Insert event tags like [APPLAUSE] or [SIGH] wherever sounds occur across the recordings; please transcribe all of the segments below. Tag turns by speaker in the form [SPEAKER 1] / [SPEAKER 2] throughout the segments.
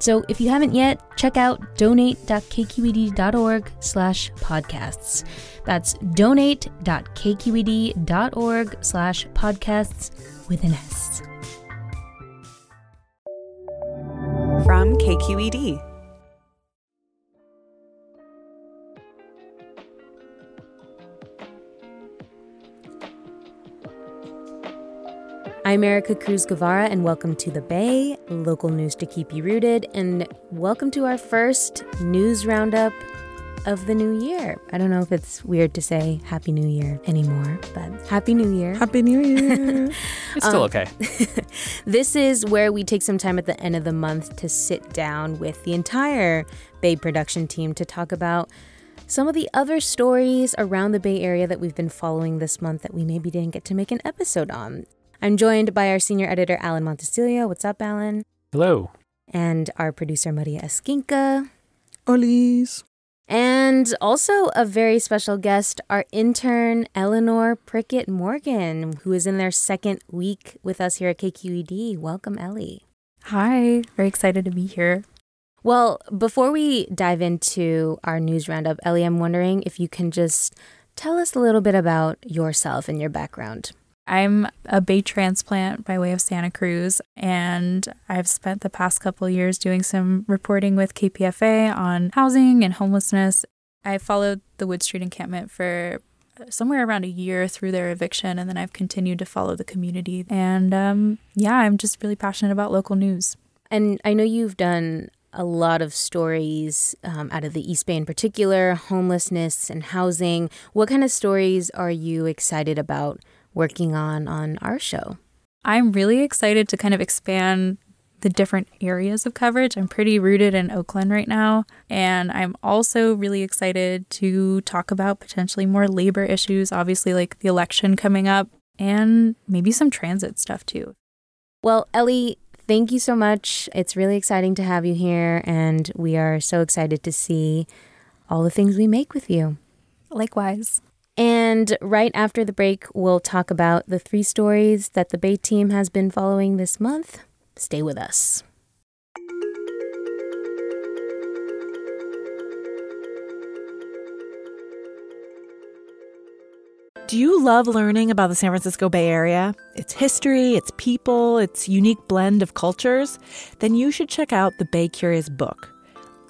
[SPEAKER 1] So if you haven't yet, check out donate.kqed.org slash podcasts. That's donate.kqed.org slash podcasts with an S.
[SPEAKER 2] From KQED.
[SPEAKER 1] I'm Ericka Cruz Guevara, and welcome to The Bay, local news to keep you rooted, and welcome to our first news roundup of the new year. I don't know if it's weird to say Happy New Year anymore, but Happy New Year.
[SPEAKER 2] Happy New Year. [LAUGHS]
[SPEAKER 3] it's still um, okay. [LAUGHS]
[SPEAKER 1] this is where we take some time at the end of the month to sit down with the entire Bay production team to talk about some of the other stories around the Bay Area that we've been following this month that we maybe didn't get to make an episode on. I'm joined by our senior editor, Alan Montecillo. What's up, Alan?
[SPEAKER 3] Hello.
[SPEAKER 1] And our producer, Maria Esquinca.
[SPEAKER 2] Olis.
[SPEAKER 1] And also a very special guest, our intern, Eleanor Prickett Morgan, who is in their second week with us here at KQED. Welcome, Ellie.
[SPEAKER 4] Hi, very excited to be here.
[SPEAKER 1] Well, before we dive into our news roundup, Ellie, I'm wondering if you can just tell us a little bit about yourself and your background.
[SPEAKER 4] I'm a Bay transplant by way of Santa Cruz, and I've spent the past couple years doing some reporting with KPFA on housing and homelessness. I followed the Wood Street encampment for somewhere around a year through their eviction, and then I've continued to follow the community. And um, yeah, I'm just really passionate about local news.
[SPEAKER 1] And I know you've done a lot of stories um, out of the East Bay in particular, homelessness and housing. What kind of stories are you excited about working on on our show.
[SPEAKER 4] I'm really excited to kind of expand the different areas of coverage. I'm pretty rooted in Oakland right now. And I'm also really excited to talk about potentially more labor issues, obviously, like the election coming up, and maybe some transit stuff too.
[SPEAKER 1] Well, Ellie, thank you so much. It's really exciting to have you here. And we are so excited to see all the things we make with you.
[SPEAKER 4] Likewise.
[SPEAKER 1] And right after the break, we'll talk about the three stories that the Bay team has been following this month. Stay with us.
[SPEAKER 5] Do you love learning about the San Francisco Bay Area? Its history, its people, its unique blend of cultures? Then you should check out the Bay Curious book.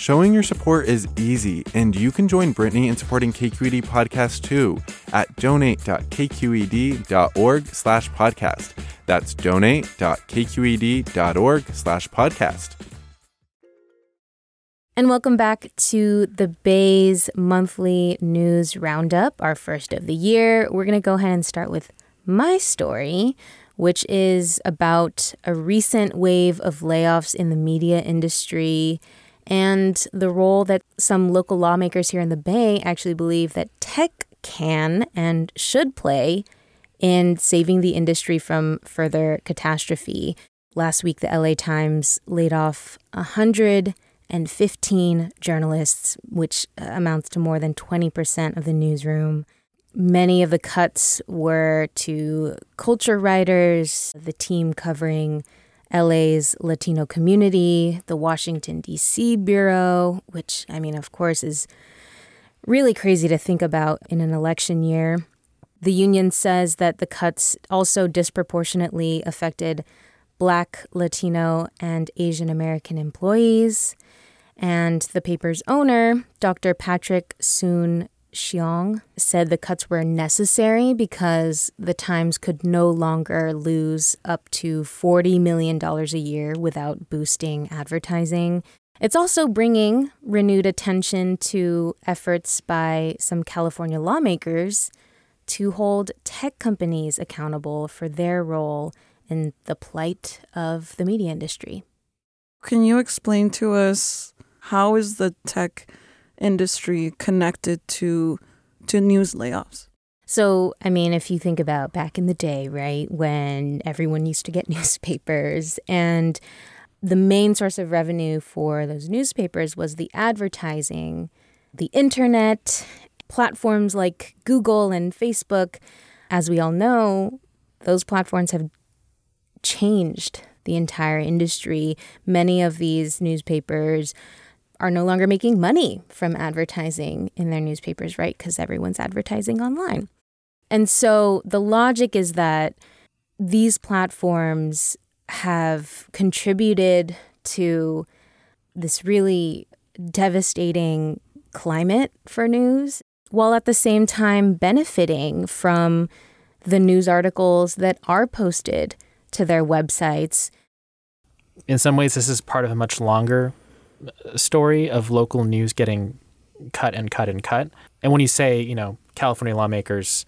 [SPEAKER 6] Showing your support is easy, and you can join Brittany in supporting KQED Podcast too at donate.kqed.org slash podcast. That's donate.kqed.org slash podcast.
[SPEAKER 1] And welcome back to the Bay's monthly news roundup, our first of the year. We're going to go ahead and start with my story, which is about a recent wave of layoffs in the media industry and the role that some local lawmakers here in the Bay actually believe that tech can and should play in saving the industry from further catastrophe. Last week, the LA Times laid off 115 journalists, which uh, amounts to more than 20% of the newsroom. Many of the cuts were to culture writers, the team covering LA's Latino community, the Washington, D.C. Bureau, which, I mean, of course, is really crazy to think about in an election year. The union says that the cuts also disproportionately affected Black, Latino, and Asian American employees. And the paper's owner, Dr. Patrick Soon Shiong, said the cuts were necessary because the Times could no longer lose up to $40 million a year without boosting advertising. It's also bringing renewed attention to efforts by some California lawmakers to hold tech companies accountable for their role in the plight of the media industry.
[SPEAKER 2] Can you explain to us how is the tech industry connected to to news layoffs?
[SPEAKER 1] So, I mean, if you think about back in the day, right, when everyone used to get [LAUGHS] newspapers and the main source of revenue for those newspapers was the advertising, the internet, platforms like Google and Facebook. As we all know, those platforms have changed the entire industry. Many of these newspapers are no longer making money from advertising in their newspapers, right? Because everyone's advertising online. And so the logic is that these platforms have contributed to this really devastating climate for news, while at the same time benefiting from the news articles that are posted to their websites.
[SPEAKER 3] In some ways, this is part of a much longer story of local news getting cut and cut and cut. And when you say, you know, California lawmakers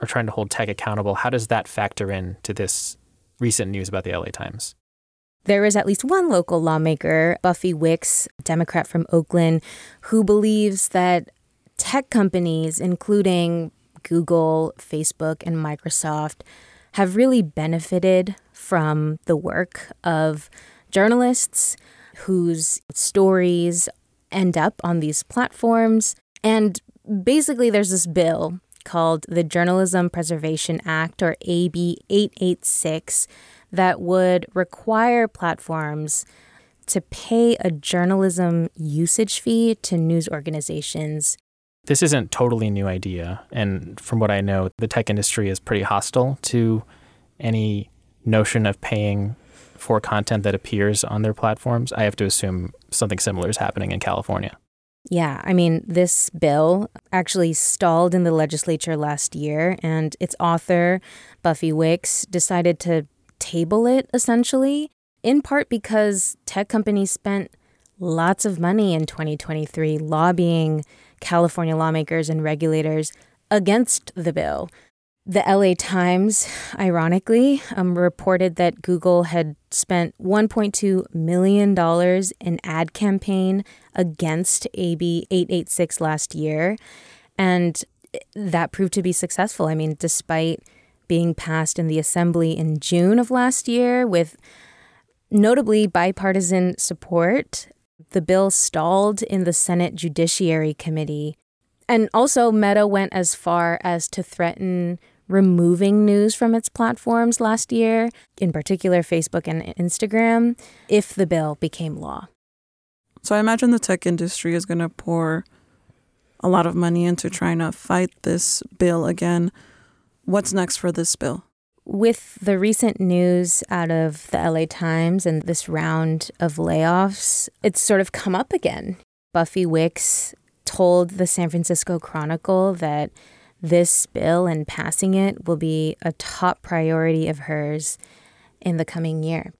[SPEAKER 3] are trying to hold tech accountable, how does that factor in to this recent news about the LA Times?
[SPEAKER 1] There is at least one local lawmaker, Buffy Wicks, Democrat from Oakland, who believes that tech companies, including Google, Facebook, and Microsoft, have really benefited from the work of journalists whose stories end up on these platforms. And basically, there's this bill called the Journalism Preservation Act, or AB 886, that would require platforms to pay a journalism usage fee to news organizations.
[SPEAKER 3] This isn't totally new idea, and from what I know, the tech industry is pretty hostile to any notion of paying for content that appears on their platforms. I have to assume something similar is happening in California.
[SPEAKER 1] Yeah, I mean, this bill actually stalled in the legislature last year, and its author, Buffy Wicks, decided to table it essentially, in part because tech companies spent lots of money in 2023 lobbying California lawmakers and regulators against the bill. The LA Times, ironically, um, reported that Google had spent $1.2 million in ad campaign against AB 886 last year. And that proved to be successful. I mean, despite being passed in the assembly in June of last year with notably bipartisan support, the bill stalled in the Senate Judiciary Committee. And also, Meta went as far as to threaten removing news from its platforms last year, in particular Facebook and Instagram, if the bill became law.
[SPEAKER 2] So I imagine the tech industry is going to pour a lot of money into trying to fight this bill again. What's next for this bill?
[SPEAKER 1] With the recent news out of the LA Times and this round of layoffs, it's sort of come up again. Buffy Wicks told the San Francisco Chronicle that this bill and passing it will be a top priority of hers in the coming year.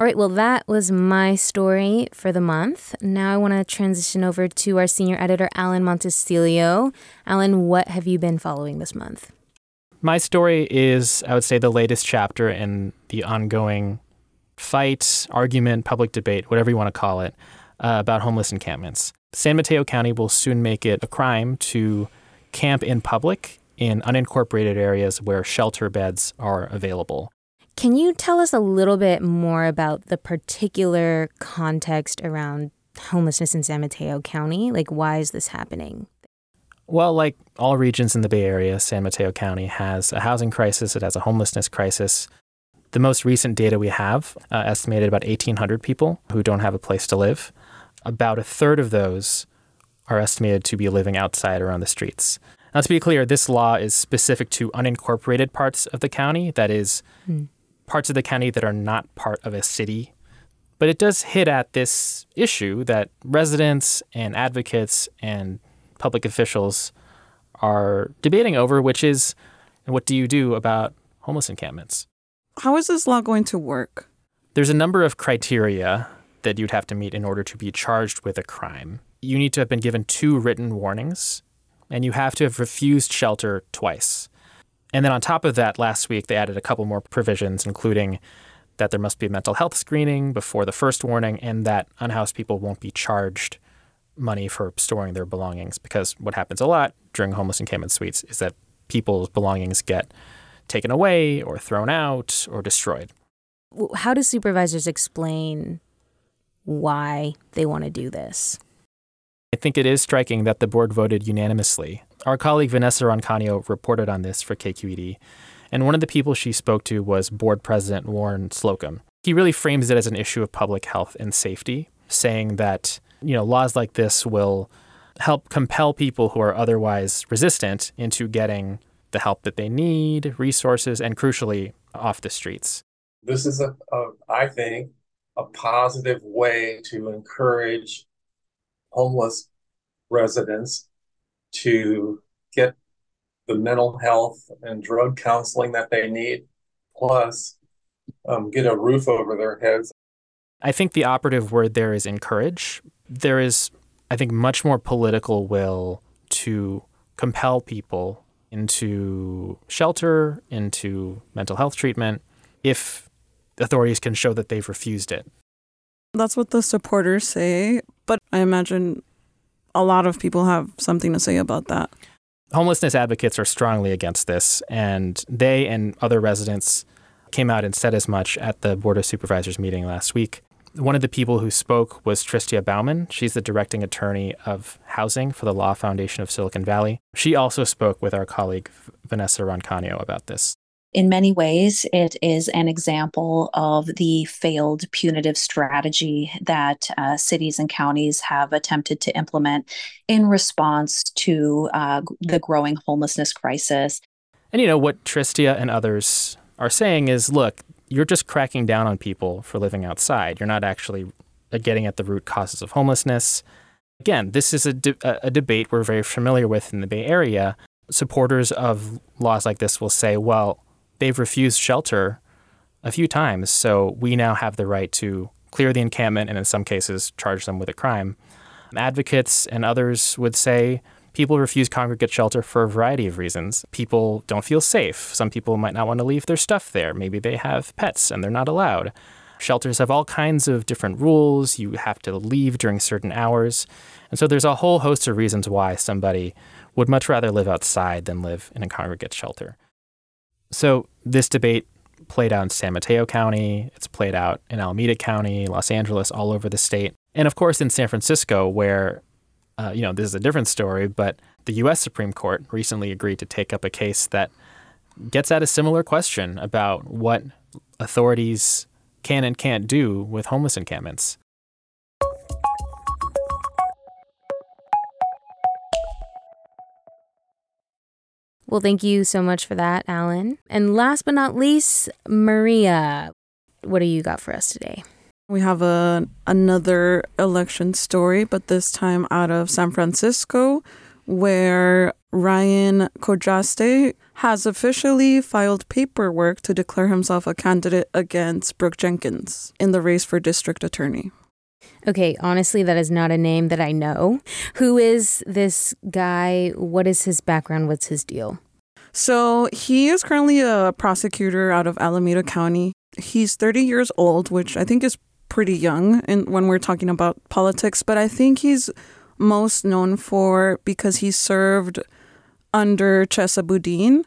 [SPEAKER 1] All right, well, that was my story for the month. Now I want to transition over to our senior editor, Alan Montecillo. Alan, what have you been following this month?
[SPEAKER 3] My story is, I would say, the latest chapter in the ongoing fight, argument, public debate, whatever you want to call it, uh, about homeless encampments. San Mateo County will soon make it a crime to camp in public in unincorporated areas where shelter beds are available.
[SPEAKER 1] Can you tell us a little bit more about the particular context around homelessness in San Mateo County? Like, why is this happening?
[SPEAKER 3] Well, like all regions in the Bay Area, San Mateo County has a housing crisis, it has a homelessness crisis. The most recent data we have uh, estimated about 1,800 people who don't have a place to live. About a third of those are estimated to be living outside or on the streets. Now, to be clear, this law is specific to unincorporated parts of the county, that is, mm. parts of the county that are not part of a city. But it does hit at this issue that residents and advocates and public officials are debating over, which is what do you do about homeless encampments?
[SPEAKER 2] How is this law going to work?
[SPEAKER 3] There's a number of criteria that you'd have to meet in order to be charged with a crime. You need to have been given two written warnings, and you have to have refused shelter twice. And then on top of that, last week they added a couple more provisions, including that there must be a mental health screening before the first warning, and that unhoused people won't be charged money for storing their belongings because what happens a lot during homeless encampment suites is that people's belongings get taken away or thrown out or destroyed.
[SPEAKER 1] How do supervisors explain why they want to do this?
[SPEAKER 3] I think it is striking that the board voted unanimously. Our colleague Vanessa Rancaño reported on this for KQED, and one of the people she spoke to was board president Warren Slocum. He really frames it as an issue of public health and safety, saying that you know, laws like this will help compel people who are otherwise resistant into getting the help that they need, resources, and crucially, off the streets.
[SPEAKER 7] This is, a, a I think, a positive way to encourage homeless residents to get the mental health and drug counseling that they need, plus um, get a roof over their heads.
[SPEAKER 3] I think the operative word there is encourage there is, I think, much more political will to compel people into shelter, into mental health treatment, if authorities can show that they've refused it.
[SPEAKER 2] That's what the supporters say, but I imagine a lot of people have something to say about that.
[SPEAKER 3] Homelessness advocates are strongly against this, and they and other residents came out and said as much at the Board of Supervisors meeting last week. One of the people who spoke was Tristia Bauman. She's the directing attorney of housing for the Law Foundation of Silicon Valley. She also spoke with our colleague Vanessa Rancaño about this.
[SPEAKER 8] In many ways, it is an example of the failed punitive strategy that uh, cities and counties have attempted to implement in response to uh, the growing homelessness crisis.
[SPEAKER 3] And you know what Tristia and others are saying is look, you're just cracking down on people for living outside. You're not actually uh, getting at the root causes of homelessness. Again, this is a, de- a debate we're very familiar with in the Bay Area. Supporters of laws like this will say, well, they've refused shelter a few times, so we now have the right to clear the encampment and, in some cases, charge them with a crime. Advocates and others would say, People refuse congregate shelter for a variety of reasons. People don't feel safe. Some people might not want to leave their stuff there. Maybe they have pets and they're not allowed. Shelters have all kinds of different rules. You have to leave during certain hours. And so there's a whole host of reasons why somebody would much rather live outside than live in a congregate shelter. So this debate played out in San Mateo County, it's played out in Alameda County, Los Angeles, all over the state. And of course in San Francisco, where uh, you know, this is a different story, but the U.S. Supreme Court recently agreed to take up a case that gets at a similar question about what authorities can and can't do with homeless encampments.
[SPEAKER 1] Well, thank you so much for that, Alan. And last but not least, Maria, what do you got for us today?
[SPEAKER 2] We have a another election story, but this time out of San Francisco, where Ryan Khojasteh has officially filed paperwork to declare himself a candidate against Brooke Jenkins in the race for district attorney.
[SPEAKER 1] Okay, honestly, that is not a name that I know. Who is this guy? What is his background? What's his deal?
[SPEAKER 2] So, he is currently a prosecutor out of Alameda County. He's 30 years old, which I think is pretty young in, when we're talking about politics, but I think he's most known for because he served under Chesa Boudin,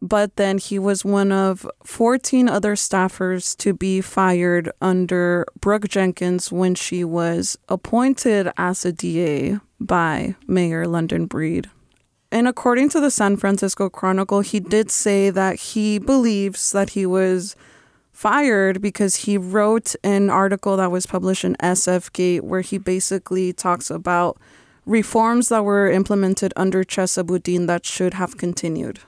[SPEAKER 2] but then he was one of 14 other staffers to be fired under Brooke Jenkins when she was appointed as a DA by Mayor London Breed. And according to the San Francisco Chronicle, he did say that he believes that he was fired because he wrote an article that was published in SF Gate where he basically talks about reforms that were implemented under Chesa Boudin that should have continued.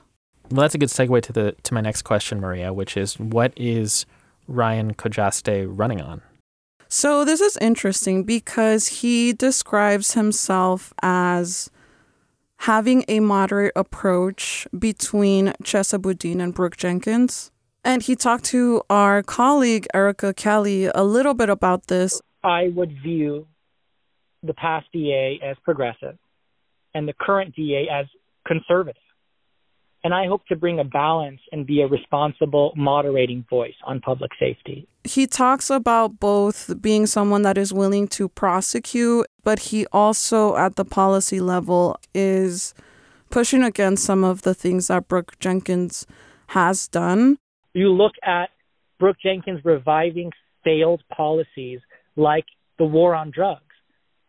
[SPEAKER 3] Well, that's a good segue to the to my next question, Maria, which is what is Ryan Khojasteh running on?
[SPEAKER 2] So this is interesting because he describes himself as having a moderate approach between Chesa Boudin and Brooke Jenkins. And he talked to our colleague Erica Kelly a little bit about this.
[SPEAKER 9] I would view the past DA as progressive and the current DA as conservative. And I hope to bring a balance and be a responsible, moderating voice on public safety.
[SPEAKER 2] He talks about both being someone that is willing to prosecute, but he also, at the policy level, is pushing against some of the things that Brooke Jenkins has done.
[SPEAKER 9] You look at Brooke Jenkins reviving failed policies like the war on drugs.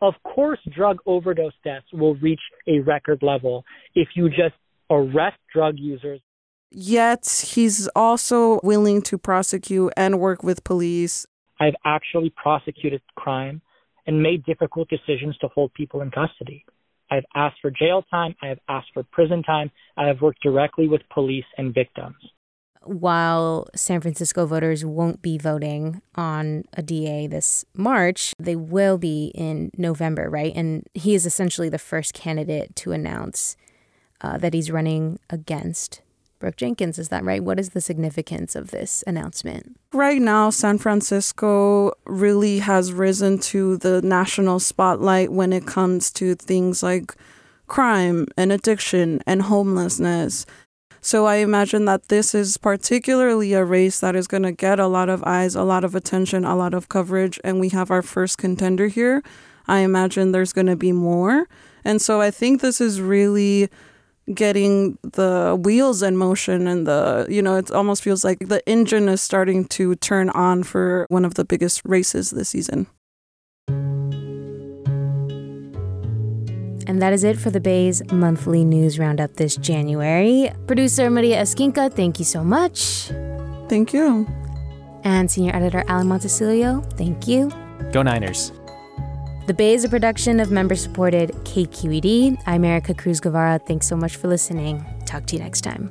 [SPEAKER 9] Of course, drug overdose deaths will reach a record level if you just arrest drug users.
[SPEAKER 2] Yet he's also willing to prosecute and work with police.
[SPEAKER 9] I've actually prosecuted crime and made difficult decisions to hold people in custody. I've asked for jail time. I have asked for prison time. I have worked directly with police and victims.
[SPEAKER 1] While San Francisco voters won't be voting on a DA this March, they will be in November, right? And he is essentially the first candidate to announce uh, that he's running against Brooke Jenkins. Is that right? What is the significance of this announcement?
[SPEAKER 2] Right now, San Francisco really has risen to the national spotlight when it comes to things like crime and addiction and homelessness. So I imagine that this is particularly a race that is going to get a lot of eyes, a lot of attention, a lot of coverage. And we have our first contender here. I imagine there's going to be more. And so I think this is really getting the wheels in motion and the you know it almost feels like the engine is starting to turn on for one of the biggest races this season
[SPEAKER 1] and that is it for the Bay's monthly news roundup this January. Producer Maria Esquinca, thank you so much.
[SPEAKER 2] Thank you.
[SPEAKER 1] And senior editor Alan Montecillo, thank you.
[SPEAKER 3] Go Niners.
[SPEAKER 1] The Bay is a production of member supported KQED. I'm Ericka Cruz Guevara. Thanks so much for listening. Talk to you next time.